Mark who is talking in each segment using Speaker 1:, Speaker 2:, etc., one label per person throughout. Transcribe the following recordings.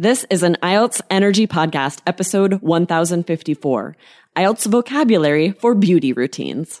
Speaker 1: This is an IELTS Energy Podcast, episode 1054 IELTS vocabulary for beauty routines.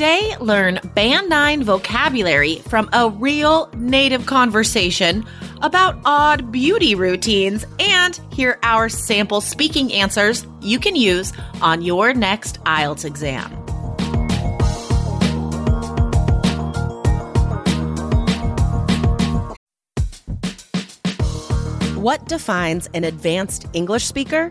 Speaker 2: Today, learn Band 9 vocabulary from a real native conversation about odd beauty routines and hear our sample speaking answers you can use on your next IELTS exam. What defines an advanced English speaker?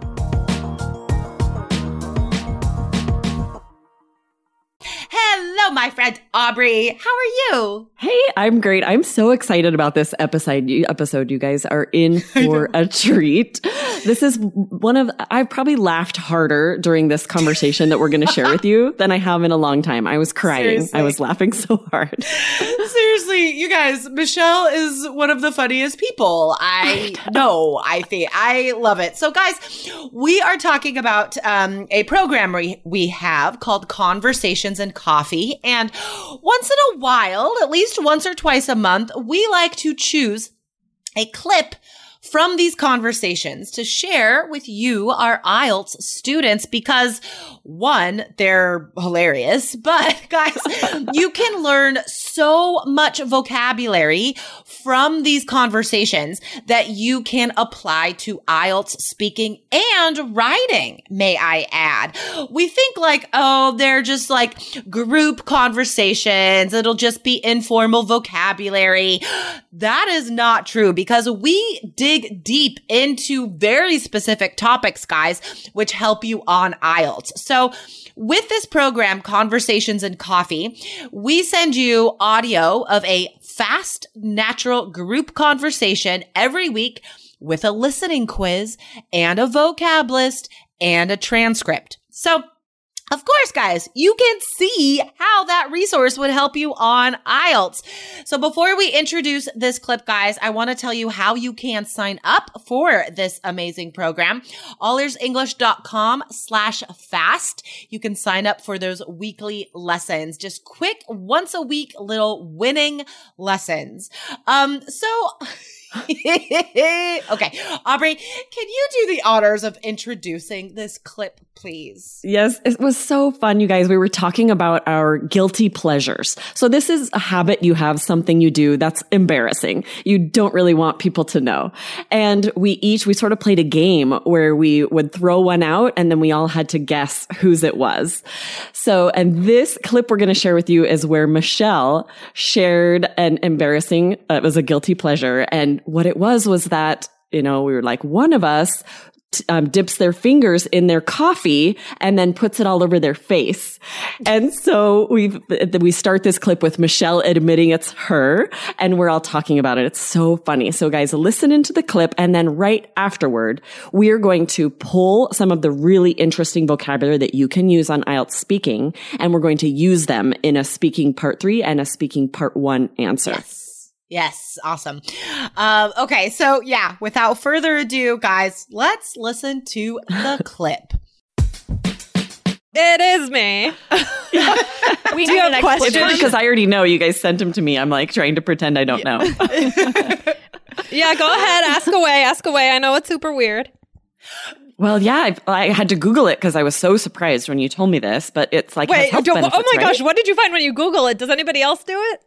Speaker 2: Friend Aubrey. How are you?
Speaker 1: Hey, I'm great. I'm so excited about this episode. You, episode, you guys are in for a treat. This is one of I've probably laughed harder during this conversation that we're going to share with you than I have in a long time. I was crying. Seriously. I was laughing so hard.
Speaker 2: Seriously, you guys, Michelle is one of the funniest people. I know. I think I love it. So, guys, we are talking about um, a program we we have called Conversations and Coffee, and once in a while, at least once or twice a month, we like to choose a clip from these conversations to share with you, our IELTS students, because one, they're hilarious, but guys, you can learn so much vocabulary from these conversations that you can apply to IELTS speaking and writing, may I add. We think like, oh, they're just like group conversations. It'll just be informal vocabulary. That is not true because we dig deep into very specific topics, guys, which help you on IELTS. So with this program, Conversations and Coffee, we send you audio of a fast, natural group conversation every week with a listening quiz and a vocab list and a transcript. So of course, guys, you can see how that resource would help you on IELTS. So before we introduce this clip, guys, I want to tell you how you can sign up for this amazing program. allearsenglish.com slash fast. You can sign up for those weekly lessons, just quick once a week little winning lessons. Um, so okay. Aubrey, can you do the honors of introducing this clip, please?
Speaker 1: Yes, it was so fun, you guys. We were talking about our guilty pleasures. So this is a habit you have, something you do that's embarrassing. You don't really want people to know. And we each, we sort of played a game where we would throw one out and then we all had to guess whose it was. So, and this clip we're going to share with you is where Michelle shared an embarrassing, uh, it was a guilty pleasure and what it was was that, you know, we were like, one of us um, dips their fingers in their coffee and then puts it all over their face. And so we we start this clip with Michelle admitting it's her and we're all talking about it. It's so funny. So guys, listen into the clip and then right afterward, we are going to pull some of the really interesting vocabulary that you can use on IELTS speaking and we're going to use them in a speaking part three and a speaking part one answer.
Speaker 2: Yes. Yes, awesome. Um, okay, so yeah, without further ado, guys, let's listen to the clip.
Speaker 3: It is me.
Speaker 4: We
Speaker 3: Do have questions?
Speaker 1: because I already know you guys sent them to me. I'm like trying to pretend I don't know.
Speaker 3: Yeah, go ahead. Ask away. Ask away. I know it's super weird.
Speaker 1: well, yeah, I've, I had to Google it because I was so surprised when you told me this. But it's like has
Speaker 3: Wait,
Speaker 1: health
Speaker 3: do- oh my
Speaker 1: right?
Speaker 3: gosh, what did you find when you Google it? Does anybody else do it?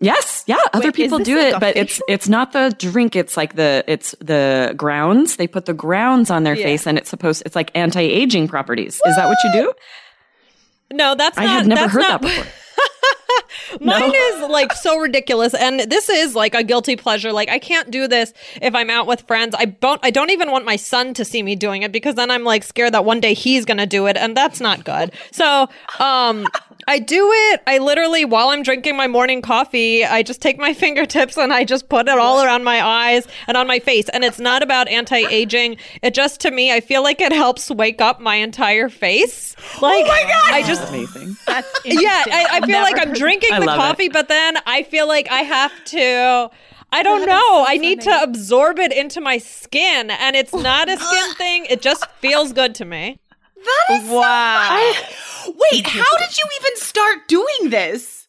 Speaker 1: Yes, yeah, other
Speaker 4: Wait,
Speaker 1: people do it, but it's it's not the drink. It's like the it's the grounds. They put the grounds on their
Speaker 3: Yeah.
Speaker 1: face, and it's supposed it's like anti aging properties. Is that what you do?
Speaker 3: No, that's
Speaker 1: I
Speaker 3: not.
Speaker 1: had never heard
Speaker 3: not,
Speaker 1: that before.
Speaker 3: Mine is like so ridiculous, and this is like a guilty pleasure. Like I can't do this if I'm out with friends. I don't. I don't even want my son to see me doing it because then I'm like scared that one day he's gonna do it, and that's not good. So, um, I do it. I literally while I'm drinking my morning coffee, I just take my fingertips and I just put it all around my eyes and on my face. And it's not about anti-aging. It just to me, I feel like it helps wake up my entire face. Like, oh my god! I just
Speaker 1: Amazing.
Speaker 4: That's
Speaker 3: yeah. I, I
Speaker 4: I've
Speaker 3: feel
Speaker 4: never
Speaker 3: like I'm drinking the
Speaker 1: love it.
Speaker 3: coffee, but then I feel like I have to. I don't know. I need to absorb it into my skin, and it's not a skin thing. It just feels good to me.
Speaker 2: That is
Speaker 4: Wow.
Speaker 2: so. Wait, how did you even start doing this?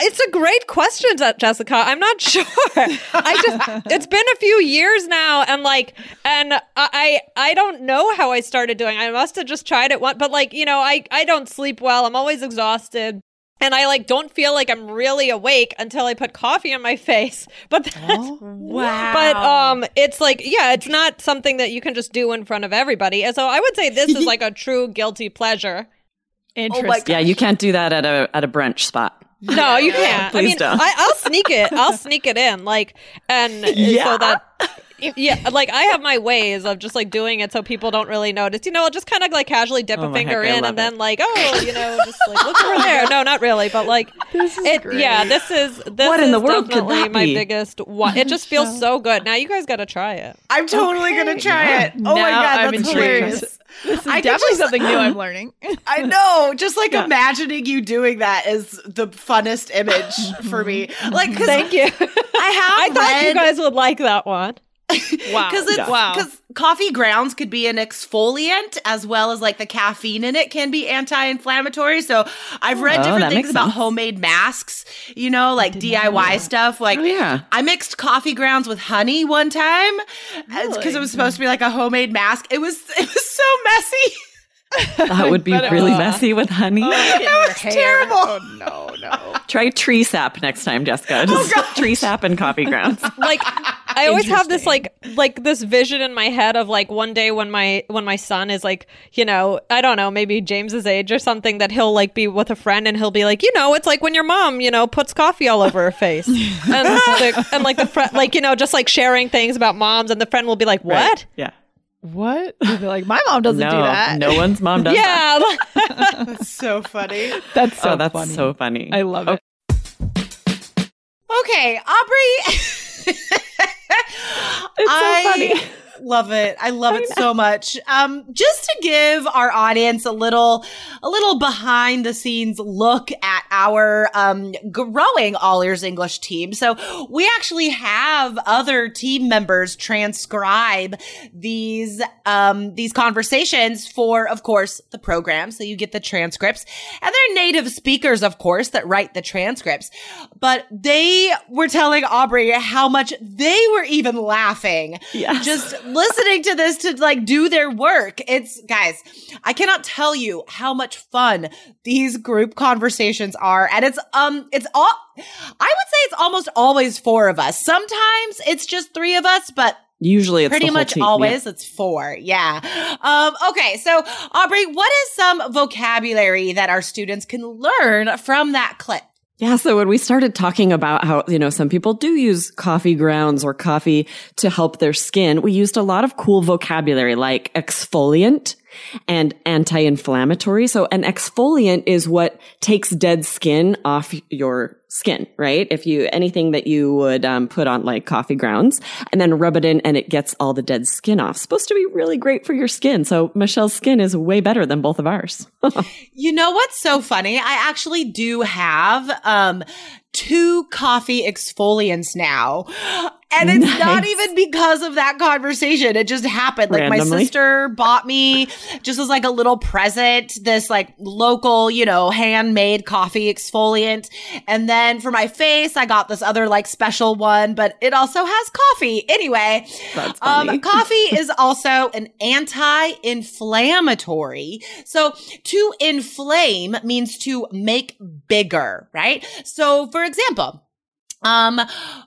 Speaker 3: It's a great question, Jessica. I'm not sure. I just it's been a few years now and like and I I don't know how I started doing. I must have just tried it once, but like, you know, I I don't sleep well. I'm always exhausted. And I like don't feel like I'm really awake until I put coffee in my face. But that's
Speaker 4: Wow.
Speaker 3: but um it's like yeah, it's not something that you can just do in front of everybody. And so I would say this is like a true guilty pleasure.
Speaker 4: Interesting.
Speaker 1: Yeah, you can't do that at a at a brunch spot.
Speaker 3: No, you can't. I mean,
Speaker 1: don't.
Speaker 3: I, I'll sneak it. I'll sneak it in, like, and
Speaker 1: Yeah.
Speaker 3: so that. Yeah, like I have my ways of just like doing it so people don't really notice. You know, I'll just kind of like casually dip
Speaker 1: Oh
Speaker 3: a finger
Speaker 1: heck,
Speaker 3: in
Speaker 1: love
Speaker 3: and then like, oh, you know, just like look over there. No, not really, but like, it. Yeah, this is this
Speaker 1: What in the world could
Speaker 3: definitely
Speaker 1: that
Speaker 3: my
Speaker 1: be?
Speaker 3: biggest one. It just feels so good. Now you guys got to try it.
Speaker 2: I'm totally gonna try it. Oh my
Speaker 4: Now
Speaker 2: god,
Speaker 4: I'm
Speaker 2: that's
Speaker 4: intrigued.
Speaker 2: hilarious.
Speaker 4: This is
Speaker 2: I
Speaker 4: definitely
Speaker 2: just-
Speaker 4: something new I'm learning.
Speaker 2: I know. Just like
Speaker 1: Yeah.
Speaker 2: imagining you doing that is the funnest image for me. Like,
Speaker 3: Thank you.
Speaker 2: I have
Speaker 3: I thought you guys would like that one. Wow.
Speaker 2: Because it's
Speaker 3: wow.
Speaker 2: because coffee grounds could be an exfoliant as well as like the caffeine in it can be anti-inflammatory. So I've read
Speaker 1: Oh,
Speaker 2: different things about
Speaker 1: sense.
Speaker 2: homemade masks, you know, like DIY stuff. Like
Speaker 1: Oh, yeah.
Speaker 2: I mixed coffee grounds with honey one time uh, because
Speaker 4: Really?
Speaker 2: it was supposed to be like a homemade mask. It was it was so messy.
Speaker 1: That would be really
Speaker 4: was.
Speaker 1: messy with honey.
Speaker 2: Oh, that was terrible.
Speaker 4: Oh no, no.
Speaker 1: Try tree sap next time, Jessica. Oh, Just tree sap and coffee grounds.
Speaker 3: like I always have this like like this vision in my head of like one day when my when my son is like you know I don't know maybe James's age or something that he'll like be with a friend and he'll be like you know it's like when your mom you know puts coffee all over her face and the, and like the friend like you know just like sharing things about moms and the friend will be like what
Speaker 1: Right. Yeah.
Speaker 4: What? You'd be like, my mom doesn't
Speaker 1: no,
Speaker 4: do that.
Speaker 1: no one's mom does that.
Speaker 3: yeah
Speaker 2: That's so funny.
Speaker 4: That's so
Speaker 1: oh, that's
Speaker 4: funny.
Speaker 1: so funny.
Speaker 4: I love it.
Speaker 2: Okay, Aubrey.
Speaker 1: It's so funny.
Speaker 2: love it. I love it so much. Um, just to give our audience a little, a little behind the scenes look at our um, growing All Ears English team. So we actually have other team members transcribe these um, these conversations for, of course, the program. So you get the transcripts, and they're native speakers, of course, that write the transcripts. But they were telling Aubrey how much they were even laughing
Speaker 1: Yes.
Speaker 2: just listening to this to like do their work. It's guys, I cannot tell you how much fun these group conversations are. And it's um it's all I would say it's almost always four of us. Sometimes it's just three of us, but
Speaker 1: Usually it's
Speaker 2: pretty much
Speaker 1: team, yeah.
Speaker 2: always it's four. Yeah. Um okay, so Aubrey, what is some vocabulary that our students can learn from that clip?
Speaker 1: Yeah. So when we started talking about how, you know, some people do use coffee grounds or coffee to help their skin, we used a lot of cool vocabulary like exfoliant and anti-inflammatory. So an exfoliant is what takes dead skin off your skin, right? If you, anything that you would um, put on like coffee grounds and then rub it in and it gets all the dead skin off. Supposed to be really great for your skin. So Michelle's skin is way better than both of ours.
Speaker 2: you know what's so funny? I actually do have, um, two coffee exfoliants now. And it's nice. not even because of that conversation. It just happened. Like Randomly. my sister bought me just as like a little present, this like local, you know, handmade coffee exfoliant. And then for my face, I got this other like special one, but it also has coffee. Anyway, um, coffee is also an anti-inflammatory. So to inflame means to make bigger, right? So for example, um,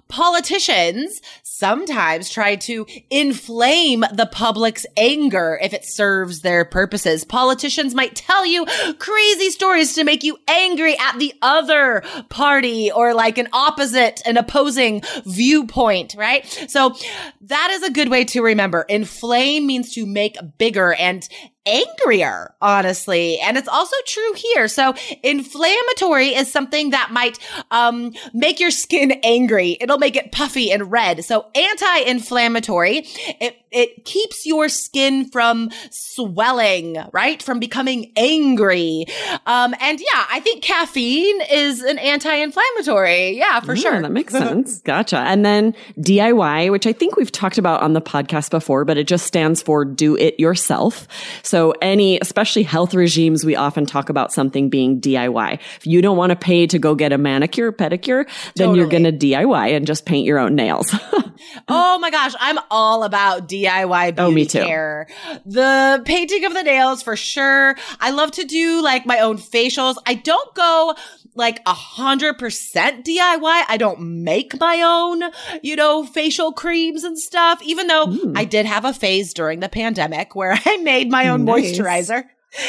Speaker 2: politicians sometimes try to inflame the public's anger if it serves their purposes. Politicians might tell you crazy stories to make you angry at the other party or like an opposite, an opposing viewpoint, right? So that is a good way to remember. Inflame means to make bigger and angrier, honestly. And it's also true here. So inflammatory is something that might um, make your skin angry. It'll make it puffy and red. So anti-inflammatory, it, it keeps your skin from swelling, right? From becoming angry. Um, and yeah, I think caffeine is an anti-inflammatory. Yeah, for yeah, sure.
Speaker 1: That makes sense. gotcha. And then DIY, which I think we've talked about on the podcast before, but it just stands for do it yourself. So so any, especially health regimes, we often talk about something being DIY. If you don't want to pay to go get a manicure, pedicure, then totally. you're going to DIY and just paint your own nails.
Speaker 2: oh my gosh. I'm all about DIY beauty oh, me too. care. The painting of the nails for sure. I love to do like my own facials. I don't go like a hundred percent DIY. I don't make my own, you know, facial creams and stuff, even though mm. I did have a phase during the pandemic where I made my own nice. moisturizer.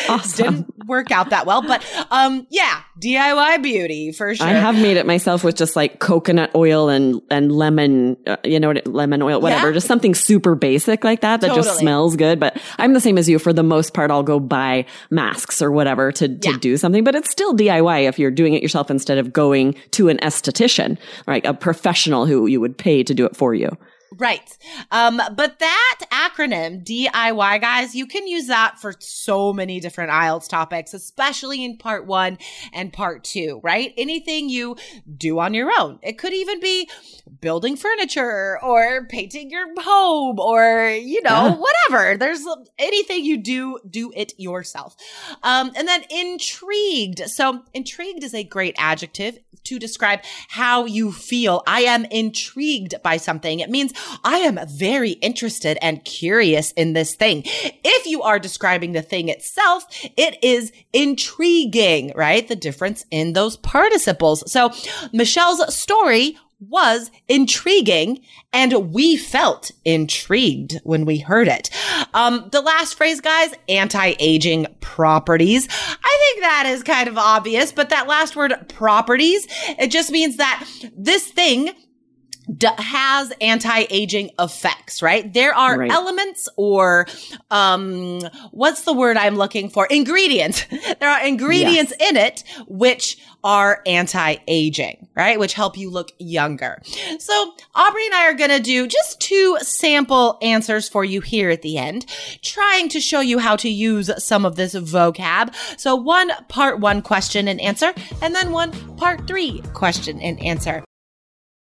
Speaker 2: Awesome. Didn't work out that well, but um, yeah, DIY beauty for sure. I
Speaker 1: have made it myself with just like coconut oil and and lemon, uh, you know, lemon oil, whatever, yeah. just something super basic like that that totally. just smells good. But I'm the same as you. For the most part, I'll go buy masks or whatever to to yeah. do something. But it's still DIY if you're doing it yourself instead of going to an esthetician, right? A professional who you would pay to do it for you.
Speaker 2: Right. Um, but that acronym, DIY, guys, you can use that for so many different IELTS topics, especially in part one and part two, right? Anything you do on your own. It could even be building furniture or painting your home or, you know, yeah. whatever. There's anything you do, do it yourself. Um, and then intrigued. So intrigued is a great adjective to describe how you feel. I am intrigued by something. It means I am very interested and curious in this thing. If you are describing the thing itself, it is intriguing, right? The difference in those participles. So Michelle's story was intriguing and we felt intrigued when we heard it. Um, the last phrase, guys, anti-aging properties. I think that is kind of obvious, but that last word properties, it just means that this thing d- has anti-aging effects, right? There are right. elements or, um, what's the word I'm looking for? Ingredients. there are ingredients yes. in it which are anti-aging, right? Which help you look younger. So Aubrey and I are going to do just two sample answers for you here at the end, trying to show you how to use some of this vocab. So one part one question and answer, and then one part three question and answer.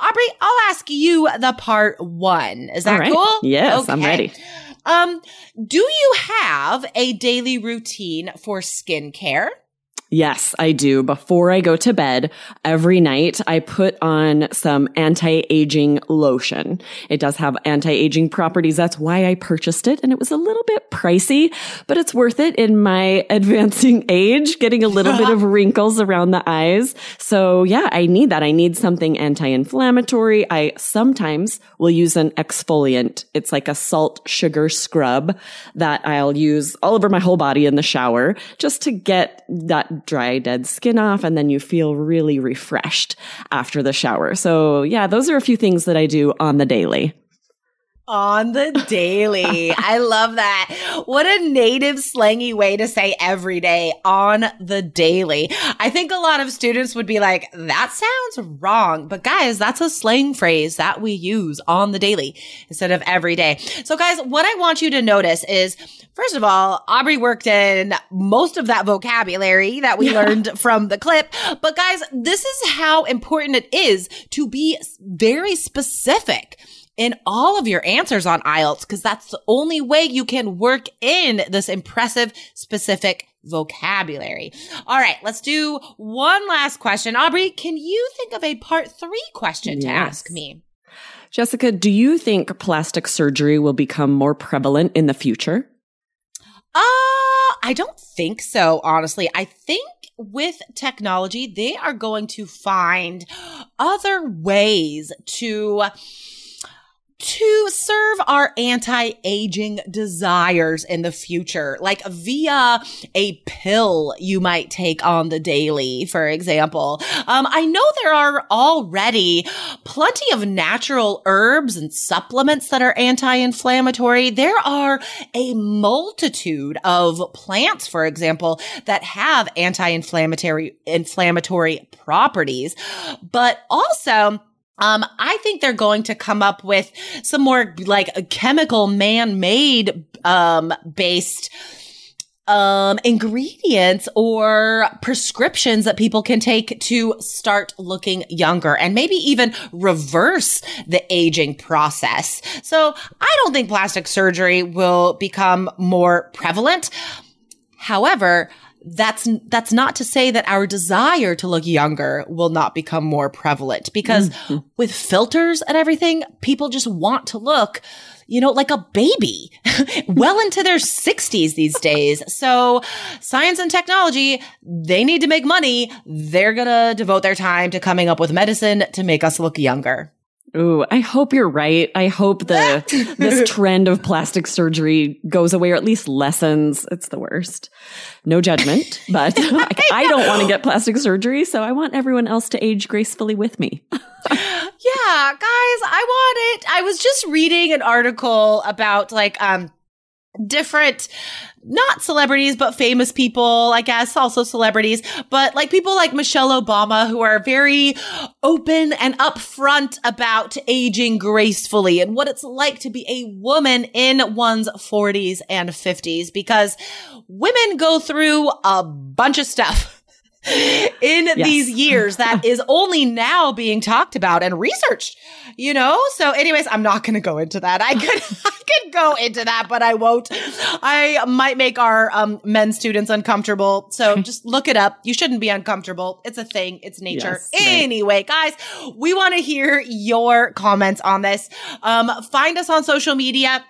Speaker 2: Aubrey, I'll ask you the part one. Is that right. cool?
Speaker 1: Yes, okay. I'm ready.
Speaker 2: Um, do you have a daily routine for skincare?
Speaker 1: Yes, I do. Before I go to bed every night, I put on some anti-aging lotion. It does have anti-aging properties. That's why I purchased it. And it was a little bit pricey, but it's worth it in my advancing age, getting a little bit of wrinkles around the eyes. So yeah, I need that. I need something anti-inflammatory. I sometimes will use an exfoliant. It's like a salt sugar scrub that I'll use all over my whole body in the shower just to get that dry, dead skin off, and then you feel really refreshed after the shower. So yeah, those are a few things that I do on the daily
Speaker 2: on the daily. I love that. What a native slangy way to say every day on the daily. I think a lot of students would be like, that sounds wrong. But guys, that's a slang phrase that we use on the daily instead of every day. So guys, what I want you to notice is First of all, Aubrey worked in most of that vocabulary that we yeah. learned from the clip. But guys, this is how important it is to be very specific in all of your answers on IELTS because that's the only way you can work in this impressive specific vocabulary. All right, let's do one last question. Aubrey, can you think of a part three question yes. to ask me?
Speaker 1: Jessica, do you think plastic surgery will become more prevalent in the future?
Speaker 2: Uh, I don't think so, honestly. I think with technology, they are going to find other ways to to serve our anti-aging desires in the future, like via a pill you might take on the daily, for example. Um, I know there are already plenty of natural herbs and supplements that are anti-inflammatory. There are a multitude of plants, for example, that have anti-inflammatory, inflammatory properties, but also um, I think they're going to come up with some more like chemical man-made, um, based, um, ingredients or prescriptions that people can take to start looking younger and maybe even reverse the aging process. So I don't think plastic surgery will become more prevalent. However, that's that's not to say that our desire to look younger will not become more prevalent because mm-hmm. with filters and everything people just want to look you know like a baby well into their 60s these days. So science and technology they need to make money. They're going to devote their time to coming up with medicine to make us look younger
Speaker 1: Ooh, I hope you're right. I hope the this trend of plastic surgery goes away or at least lessens. It's the worst. No judgment, but I, I don't want to get plastic surgery, so I want everyone else to age gracefully with me.
Speaker 2: yeah, guys, I want it. I was just reading an article about like um different not celebrities, but famous people, I guess, also celebrities, but like people like Michelle Obama who are very open and upfront about aging gracefully and what it's like to be a woman in one's 40s and 50s because women go through a bunch of stuff. in yes. these years that is only now being talked about and researched, you know? So anyways, I'm not going to go into that. I could, I could go into that, but I won't. I might make our um, men students uncomfortable. So just look it up. You shouldn't be uncomfortable. It's a thing. It's nature. Yes, anyway, right. guys, we want to hear your comments on this. Um, find us on social media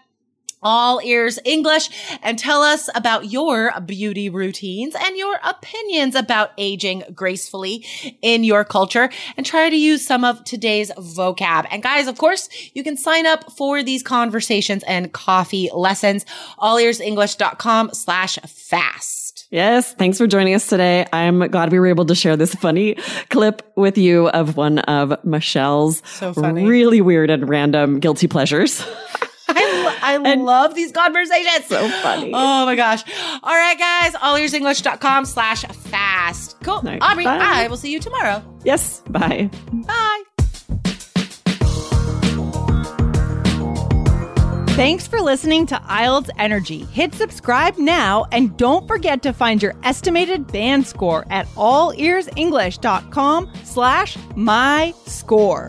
Speaker 2: all ears English and tell us about your beauty routines and your opinions about aging gracefully in your culture and try to use some of today's vocab. And guys, of course, you can sign up for these conversations and coffee lessons, allearsenglish.com slash fast.
Speaker 1: Yes. Thanks for joining us today. I'm glad we were able to share this funny clip with you of one of Michelle's so really weird and random guilty pleasures.
Speaker 2: I I love these conversations.
Speaker 1: So funny.
Speaker 2: Oh my gosh. All right, guys. Allearsenglish.com slash fast. Cool. Right, Aubrey, bye. I will see you tomorrow.
Speaker 1: Yes. Bye.
Speaker 2: Bye.
Speaker 4: Thanks for listening to IELTS Energy. Hit subscribe now and don't forget to find your estimated band score at allearsenglish.com slash my score.